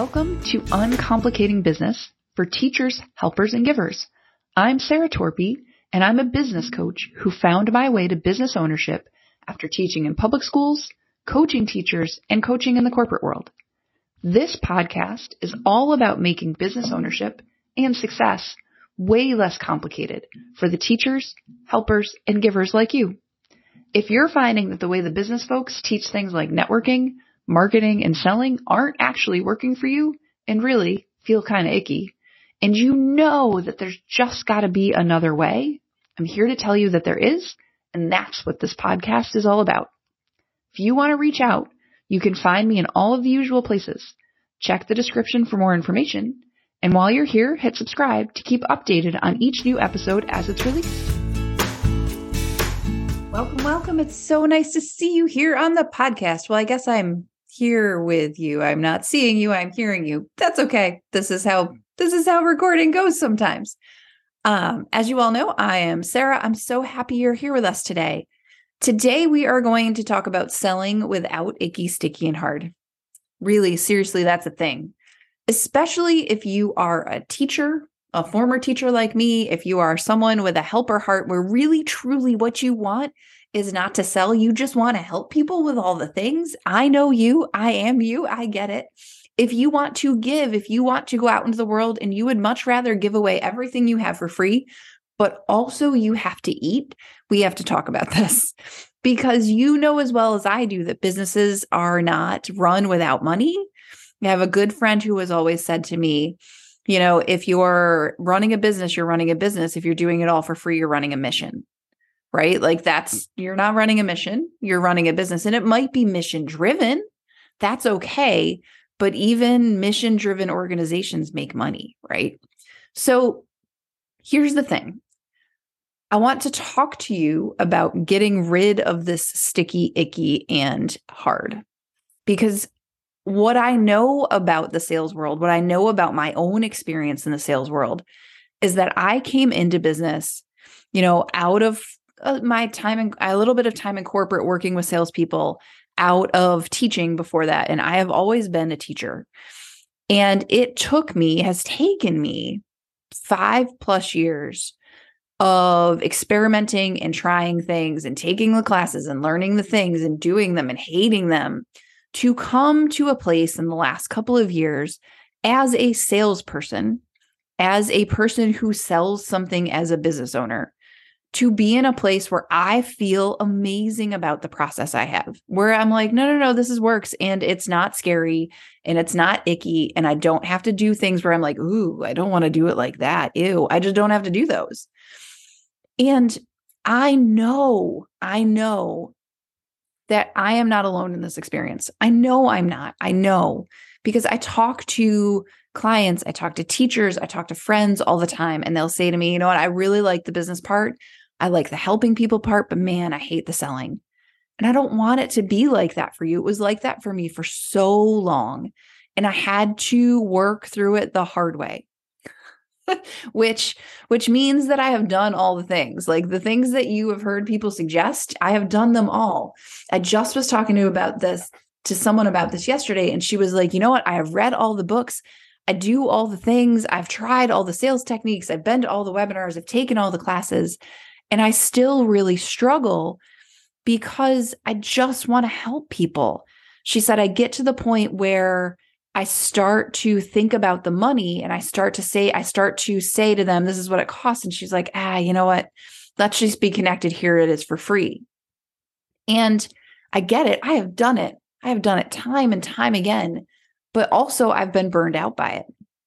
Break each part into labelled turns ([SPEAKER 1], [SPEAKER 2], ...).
[SPEAKER 1] Welcome to Uncomplicating Business for teachers, helpers, and givers. I'm Sarah Torpey, and I'm a business coach who found my way to business ownership after teaching in public schools, coaching teachers, and coaching in the corporate world. This podcast is all about making business ownership and success way less complicated for the teachers, helpers, and givers like you. If you're finding that the way the business folks teach things like networking, marketing, and selling aren't actually working for you and really feel kind of icky, and you know that there's just got to be another way, I'm here to tell you that there is, and that's what this podcast is all about. If you want to reach out, you can find me in all of the usual places. Check the description for more information. And while you're here, hit subscribe to keep updated on each new episode as it's released. Welcome, welcome. It's so nice to see you here on the podcast. Well, I guess I'm here with you. I'm not seeing you, I'm hearing you. That's okay. This is how this is how recording goes sometimes. Um, as you all know, I am Sarah. I'm so happy you're here with us today. Today we are going to talk about selling without icky, sticky, and hard. Really, seriously, that's a thing. Especially if you are a teacher, a former teacher like me, if you are someone with a helper heart where really truly what you want is not to sell. You just want to help people with all the things. I know you. I am you. I get it. If you want to give, if you want to go out into the world and you would much rather give away everything you have for free, but also you have to eat, we have to talk about this because you know as well as I do that businesses are not run without money. I have a good friend who has always said to me, you know, if you're running a business, you're running a business. If you're doing it all for free, you're running a mission right? Like that's, you're not running a mission, you're running a business and it might be mission driven. That's okay. But even mission driven organizations make money, right? So here's the thing I want to talk to you about getting rid of this sticky, icky, and hard. Because what I know about the sales world, what I know about my own experience in the sales world is that I came into business, you know, out of uh, my time and a little bit of time in corporate working with salespeople out of teaching before that. And I have always been a teacher. And it took me, has taken me five plus years of experimenting and trying things and taking the classes and learning the things and doing them and hating them to come to a place in the last couple of years as a salesperson, as a person who sells something as a business owner, to be in a place where I feel amazing about the process I have, where I'm like, no, no, no, this is works and it's not scary and it's not icky. And I don't have to do things where I'm like, ooh, I don't want to do it like that. Ew, I just don't have to do those. And I know, I know that I am not alone in this experience. I know I'm not. I know because I talk to clients, I talk to teachers, I talk to friends all the time, and they'll say to me, you know what, I really like the business part, I like the helping people part, but man, I hate the selling. And I don't want it to be like that for you. It was like that for me for so long. And I had to work through it the hard way. which which means that I have done all the things. Like the things that you have heard people suggest, I have done them all. I just was talking to about this to someone about this yesterday and she was like, "You know what? I have read all the books. I do all the things. I've tried all the sales techniques. I've been to all the webinars. I've taken all the classes. And I still really struggle because I just want to help people. She said, I get to the point where I start to think about the money and I start to say, I start to say to them, this is what it costs. And she's like, ah, you know what? Let's just be connected. Here it is for free. And I get it. I have done it. I have done it time and time again, but also I've been burned out by it.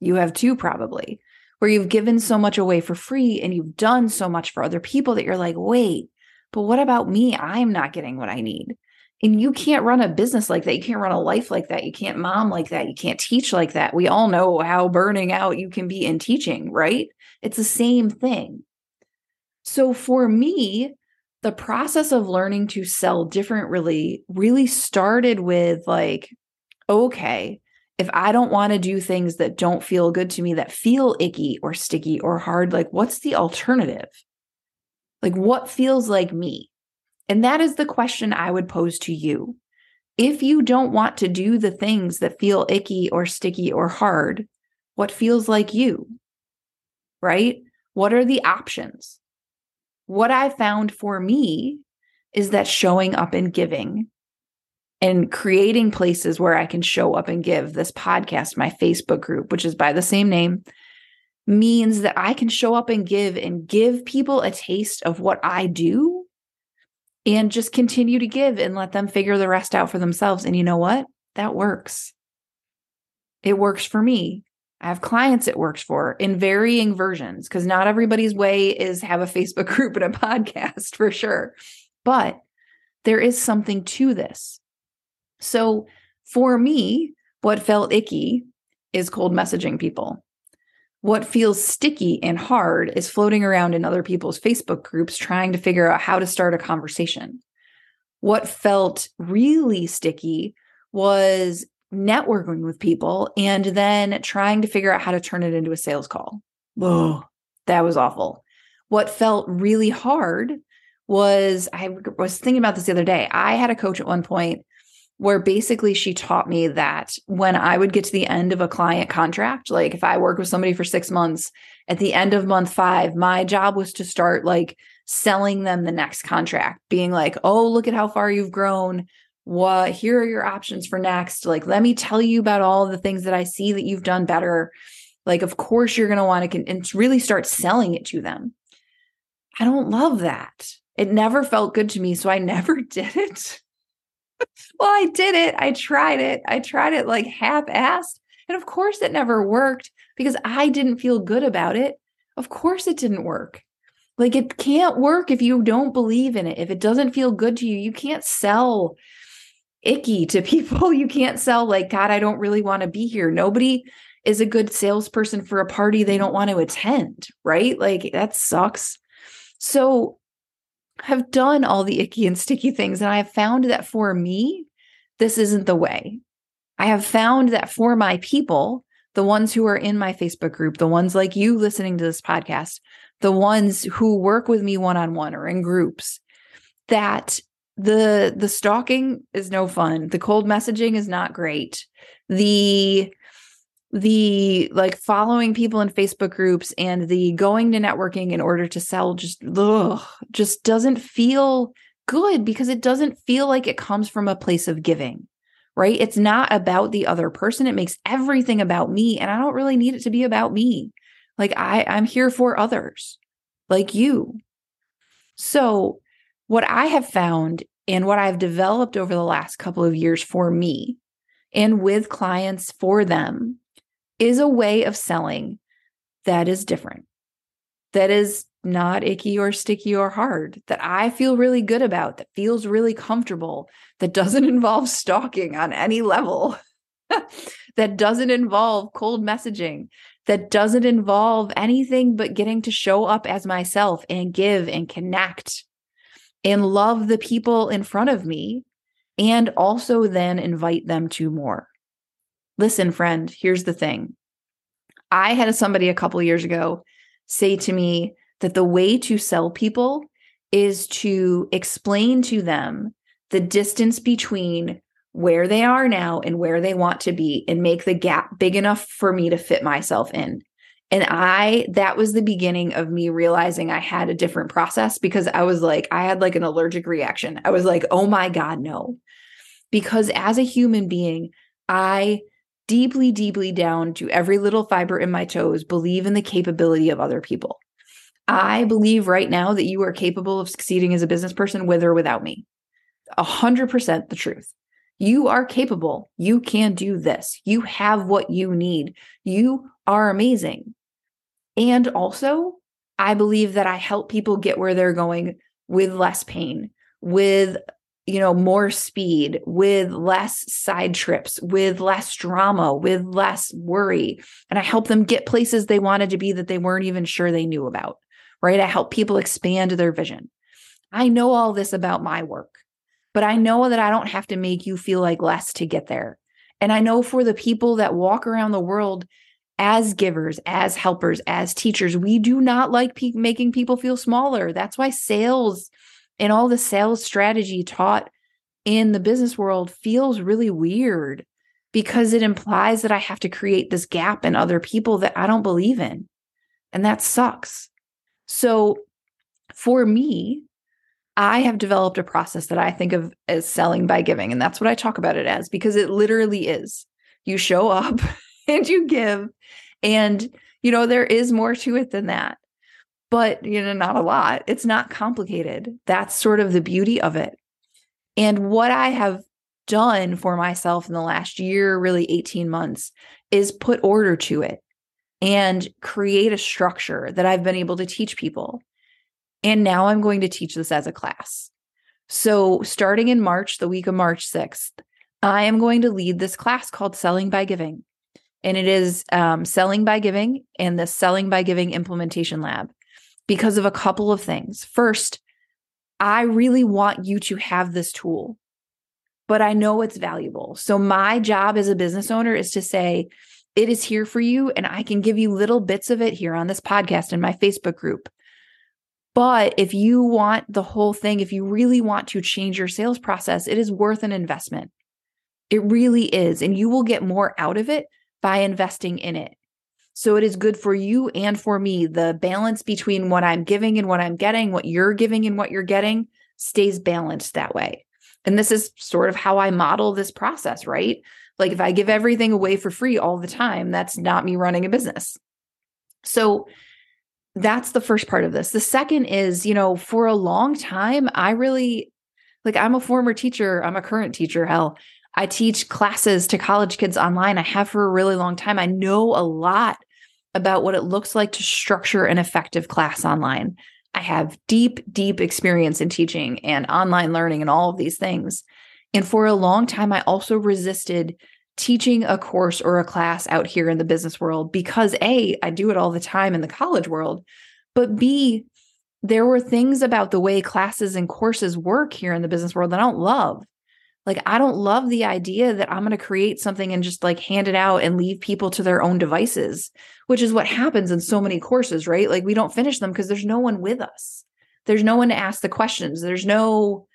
[SPEAKER 1] You have too, probably where you've given so much away for free and you've done so much for other people that you're like, wait, but what about me? I'm not getting what I need. And you can't run a business like that. You can't run a life like that. You can't mom like that. You can't teach like that. We all know how burning out you can be in teaching, right? It's the same thing. So for me, the process of learning to sell different really, really started with like, okay, if I don't want to do things that don't feel good to me, that feel icky or sticky or hard, like what's the alternative? Like what feels like me? And that is the question I would pose to you. If you don't want to do the things that feel icky or sticky or hard, what feels like you? Right? What are the options? What I found for me is that showing up and giving and creating places where I can show up and give this podcast, my Facebook group, which is by the same name, means that I can show up and give and give people a taste of what I do and just continue to give and let them figure the rest out for themselves. And you know what? That works. It works for me. I have clients it works for in varying versions because not everybody's way is have a Facebook group and a podcast for sure. But there is something to this. So for me, what felt icky is cold messaging people. What feels sticky and hard is floating around in other people's Facebook groups trying to figure out how to start a conversation. What felt really sticky was networking with people and then trying to figure out how to turn it into a sales call. Whoa, that was awful. What felt really hard was I was thinking about this the other day. I had a coach at one point where basically she taught me that when I would get to the end of a client contract, like if I work with somebody for six months, at the end of month five, my job was to start like selling them the next contract, being like, oh, look at how far you've grown. What here are your options for next? Like, let me tell you about all the things that I see that you've done better. Like, of course, you're going to want to con- and really start selling it to them. I don't love that. It never felt good to me. So I never did it well, I did it. I tried it. I tried it like half assed. And of course, it never worked because I didn't feel good about it. Of course, it didn't work. Like, it can't work if you don't believe in it. If it doesn't feel good to you, you can't sell icky to people. You can't sell, like, God, I don't really want to be here. Nobody is a good salesperson for a party they don't want to attend, right? Like, that sucks. So, have done all the icky and sticky things. And I have found that for me, this isn't the way. I have found that for my people, the ones who are in my Facebook group, the ones like you listening to this podcast, the ones who work with me one on one or in groups, that the the stalking is no fun. The cold messaging is not great. The the like following people in Facebook groups and the going to networking in order to sell just ugh, just doesn't feel good because it doesn't feel like it comes from a place of giving. Right? It's not about the other person. It makes everything about me and I don't really need it to be about me. Like I I'm here for others like you. So what I have found and what I've developed over the last couple of years for me and with clients for them is a way of selling that is different, that is not icky or sticky or hard, that I feel really good about, that feels really comfortable, that doesn't involve stalking on any level, that doesn't involve cold messaging, that doesn't involve anything but getting to show up as myself and give and connect and love the people in front of me and also then invite them to more. Listen, friend, here's the thing. I had somebody a couple years ago say to me that the way to sell people is to explain to them the distance between where they are now and where they want to be and make the gap big enough for me to fit myself in. And I, that was the beginning of me realizing I had a different process because I was like, I had like an allergic reaction. I was like, oh my God, no. Because as a human being, I deeply, deeply down to every little fiber in my toes, believe in the capability of other people. I believe right now that you are capable of succeeding as a business person with or without me. A hundred percent the truth. You are capable. You can do this. You have what you need. You are amazing. And also, I believe that I help people get where they're going with less pain, with you know, more speed, with less side trips, with less drama, with less worry. And I help them get places they wanted to be that they weren't even sure they knew about, right? I help people expand their vision. I know all this about my work, but I know that I don't have to make you feel like less to get there. And I know for the people that walk around the world as givers, as helpers, as teachers, we do not like pe- making people feel smaller. That's why sales and all the sales strategy taught in the business world feels really weird because it implies that I have to create this gap in other people that I don't believe in. And that sucks. So for me, I have developed a process that I think of as selling by giving. And that's what I talk about it as because it literally is. You show up and you give. And, you know, there is more to it than that. But, you know, not a lot. It's not complicated. That's sort of the beauty of it. And what I have done for myself in the last year, really 18 months, is put order to it and create a structure that I've been able to teach people. And now I'm going to teach this as a class. So, starting in March, the week of March 6th, I am going to lead this class called Selling by Giving. And it is um, Selling by Giving and the Selling by Giving Implementation Lab because of a couple of things. First, I really want you to have this tool, but I know it's valuable. So, my job as a business owner is to say, it is here for you, and I can give you little bits of it here on this podcast and my Facebook group. But if you want the whole thing, if you really want to change your sales process, it is worth an investment. It really is. And you will get more out of it by investing in it. So it is good for you and for me. The balance between what I'm giving and what I'm getting, what you're giving and what you're getting stays balanced that way. And this is sort of how I model this process, right? Like if I give everything away for free all the time, that's not me running a business. So that's the first part of this. The second is, you know, for a long time, I really like I'm a former teacher, I'm a current teacher, hell. I teach classes to college kids online. I have for a really long time. I know a lot about what it looks like to structure an effective class online. I have deep, deep experience in teaching and online learning and all of these things. And for a long time, I also resisted teaching a course or a class out here in the business world because A, I do it all the time in the college world, but B, there were things about the way classes and courses work here in the business world that I don't love. Like, I don't love the idea that I'm going to create something and just like hand it out and leave people to their own devices, which is what happens in so many courses, right? Like, we don't finish them because there's no one with us. There's no one to ask the questions. There's no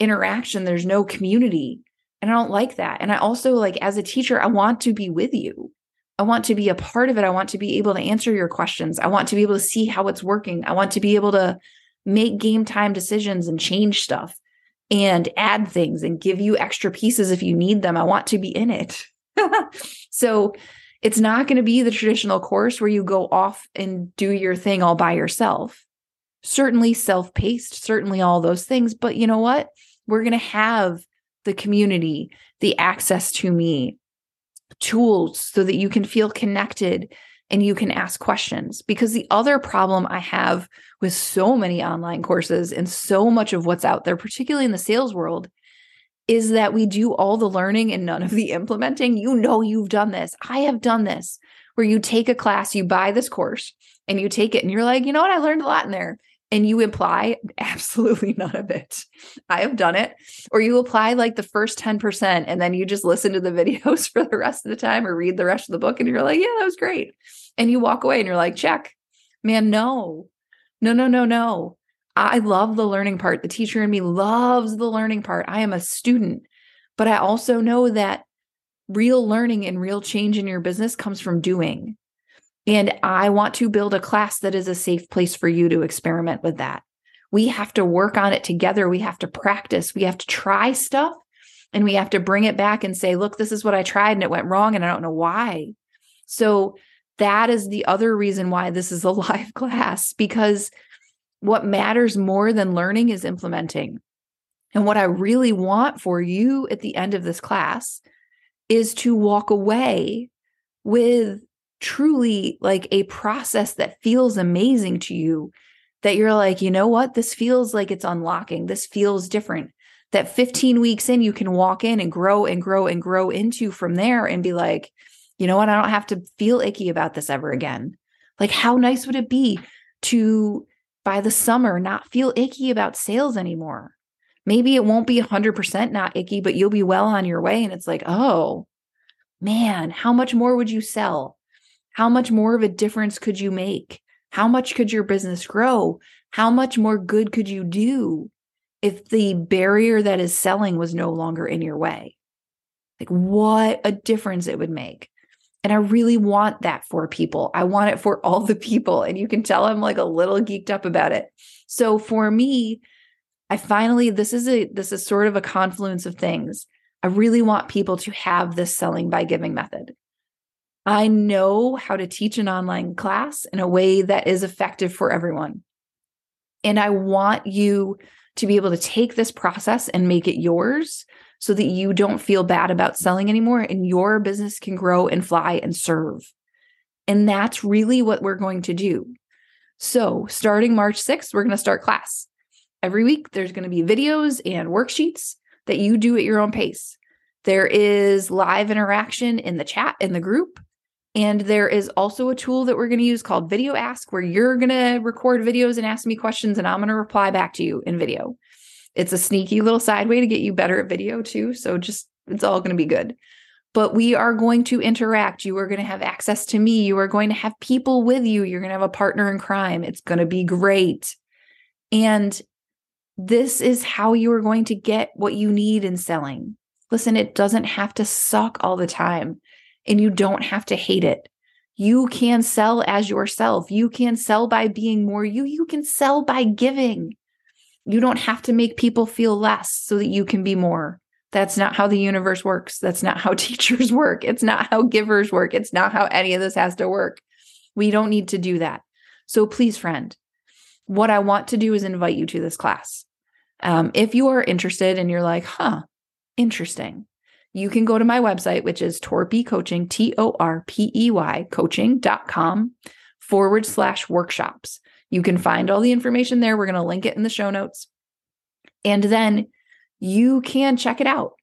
[SPEAKER 1] interaction. There's no community. And I don't like that. And I also, like, as a teacher, I want to be with you. I want to be a part of it. I want to be able to answer your questions. I want to be able to see how it's working. I want to be able to make game time decisions and change stuff and add things and give you extra pieces if you need them. I want to be in it. so it's not going to be the traditional course where you go off and do your thing all by yourself. Certainly self paced, certainly all those things. But you know what? We're going to have the community, the access to me, tools so that you can feel connected and you can ask questions. Because the other problem I have with so many online courses and so much of what's out there, particularly in the sales world, is that we do all the learning and none of the implementing. You know, you've done this. I have done this where you take a class, you buy this course and you take it and you're like, you know what? I learned a lot in there. And you imply absolutely none of it. I have done it. Or you apply like the first 10% and then you just listen to the videos for the rest of the time or read the rest of the book and you're like, yeah, that was great. And you walk away and you're like, check. Man, no, no, no, no, no. I love the learning part. The teacher in me loves the learning part. I am a student, but I also know that real learning and real change in your business comes from doing. And I want to build a class that is a safe place for you to experiment with that. We have to work on it together. We have to practice. We have to try stuff and we have to bring it back and say, look, this is what I tried and it went wrong and I don't know why. So that is the other reason why this is a live class because what matters more than learning is implementing. And what I really want for you at the end of this class is to walk away with truly like a process that feels amazing to you that you're like, you know what? This feels like it's unlocking. This feels different. That 15 weeks in, you can walk in and grow and grow and grow into from there and be like, you know what? I don't have to feel icky about this ever again. Like, how nice would it be to, by the summer, not feel icky about sales anymore? Maybe it won't be 100% not icky, but you'll be well on your way. And it's like, oh, man, how much more would you sell? How much more of a difference could you make? How much could your business grow? How much more good could you do if the barrier that is selling was no longer in your way. Like, what a difference it would make. And I really want that for people. I want it for all the people. And you can tell I'm like a little geeked up about it. So for me, I finally, this is a, this is sort of a confluence of things. I really want people to have this selling by giving method. I know how to teach an online class in a way that is effective for everyone. And I want you to be able to take this process and make it yours so that you don't feel bad about selling anymore and your business can grow and fly and serve. And that's really what we're going to do. So, starting March 6th, we're going to start class. Every week, there's going to be videos and worksheets that you do at your own pace. There is live interaction in the chat in the group. And there is also a tool that we're going to use called VideoAsk, where you're going to record videos and ask me questions, and I'm going to reply back to you in video. It's a sneaky little side way to get you better at video, too. So just it's all going to be good. But we are going to interact. You are going to have access to me. You are going to have people with you. You're going to have a partner in crime. It's going to be great. And this is how you are going to get what you need in selling. Listen, it doesn't have to suck all the time and you don't have to hate it. You can sell as yourself. You can sell by being more you. You can sell by giving. You don't have to make people feel less so that you can be more. That's not how the universe works. That's not how teachers work. It's not how givers work. It's not how any of this has to work. We don't need to do that. So please, friend, what I want to do is invite you to this class. Um, if you are interested and you're like, huh, interesting, you can go to my website, which is Torpey Coaching, T O R P E Y coaching.com forward slash workshops. You can find all the information there. We're going to link it in the show notes. And then you can check it out.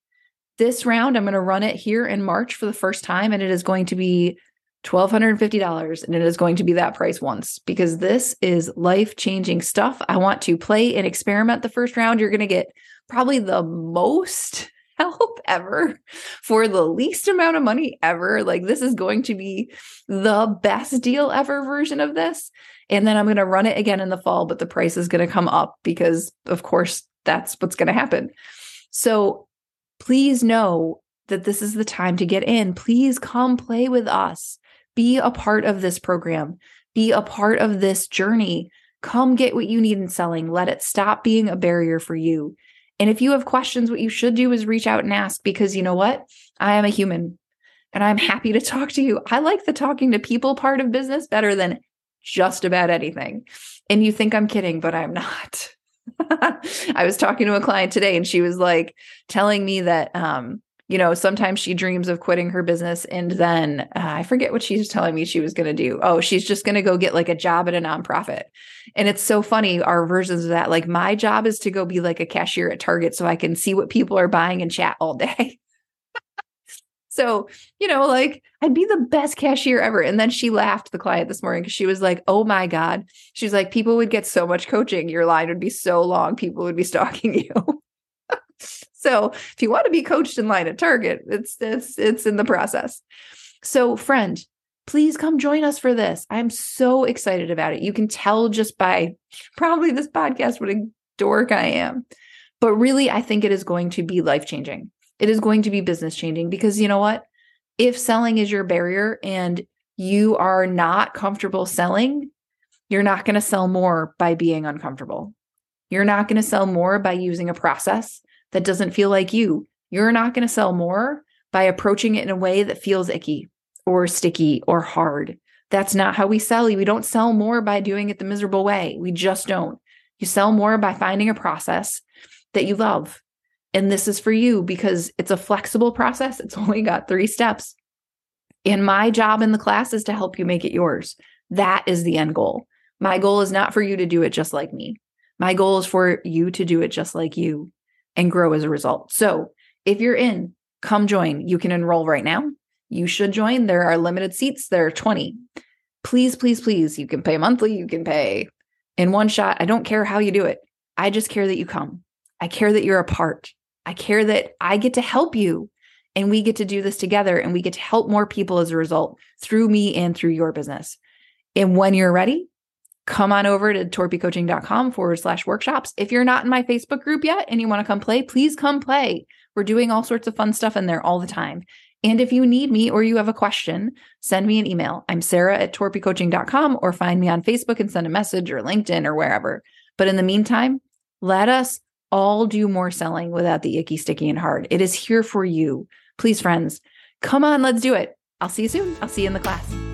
[SPEAKER 1] This round, I'm going to run it here in March for the first time, and it is going to be $1,250 and it is going to be that price once because this is life changing stuff. I want to play and experiment the first round. You're going to get probably the most help ever for the least amount of money ever. Like, this is going to be the best deal ever version of this. And then I'm going to run it again in the fall, but the price is going to come up because, of course, that's what's going to happen. So please know that this is the time to get in. Please come play with us. Be a part of this program. Be a part of this journey. Come get what you need in selling. Let it stop being a barrier for you. And if you have questions, what you should do is reach out and ask because you know what? I am a human and I'm happy to talk to you. I like the talking to people part of business better than just about anything. And you think I'm kidding, but I'm not. I was talking to a client today and she was like telling me that um you know, sometimes she dreams of quitting her business and then uh, I forget what she's telling me she was going to do. Oh, she's just going to go get like a job at a nonprofit. And it's so funny, our versions of that. Like, my job is to go be like a cashier at Target so I can see what people are buying and chat all day. so, you know, like I'd be the best cashier ever. And then she laughed, the client this morning, because she was like, oh my God. She's like, people would get so much coaching. Your line would be so long. People would be stalking you. So if you want to be coached in line at Target, it's it's it's in the process. So friend, please come join us for this. I'm so excited about it. You can tell just by probably this podcast what a dork I am. But really, I think it is going to be life changing. It is going to be business changing because you know what? If selling is your barrier and you are not comfortable selling, you're not going to sell more by being uncomfortable. You're not going to sell more by using a process that doesn't feel like you. You're not going to sell more by approaching it in a way that feels icky or sticky or hard. That's not how we sell. You. We don't sell more by doing it the miserable way. We just don't. You sell more by finding a process that you love. And this is for you because it's a flexible process. It's only got three steps. And my job in the class is to help you make it yours. That is the end goal. My goal is not for you to do it just like me. My goal is for you to do it just like you and grow as a result. So if you're in, come join. You can enroll right now. You should join. There are limited seats, there are 20. Please, please, please, you can pay monthly, you can pay in one shot. I don't care how you do it. I just care that you come. I care that you're a part. I care that I get to help you and we get to do this together and we get to help more people as a result through me and through your business. And when you're ready, come on over to torpeycoaching.com forward slash workshops. If you're not in my Facebook group yet and you want to come play, please come play. We're doing all sorts of fun stuff in there all the time. And if you need me or you have a question, send me an email. I'm Sarah at torpeycoaching.com or find me on Facebook and send a message or LinkedIn or wherever. But in the meantime, let us all do more selling without the icky, sticky, and hard. It is here for you. Please, friends, come on, let's do it. I'll see you soon. I'll see you in the class.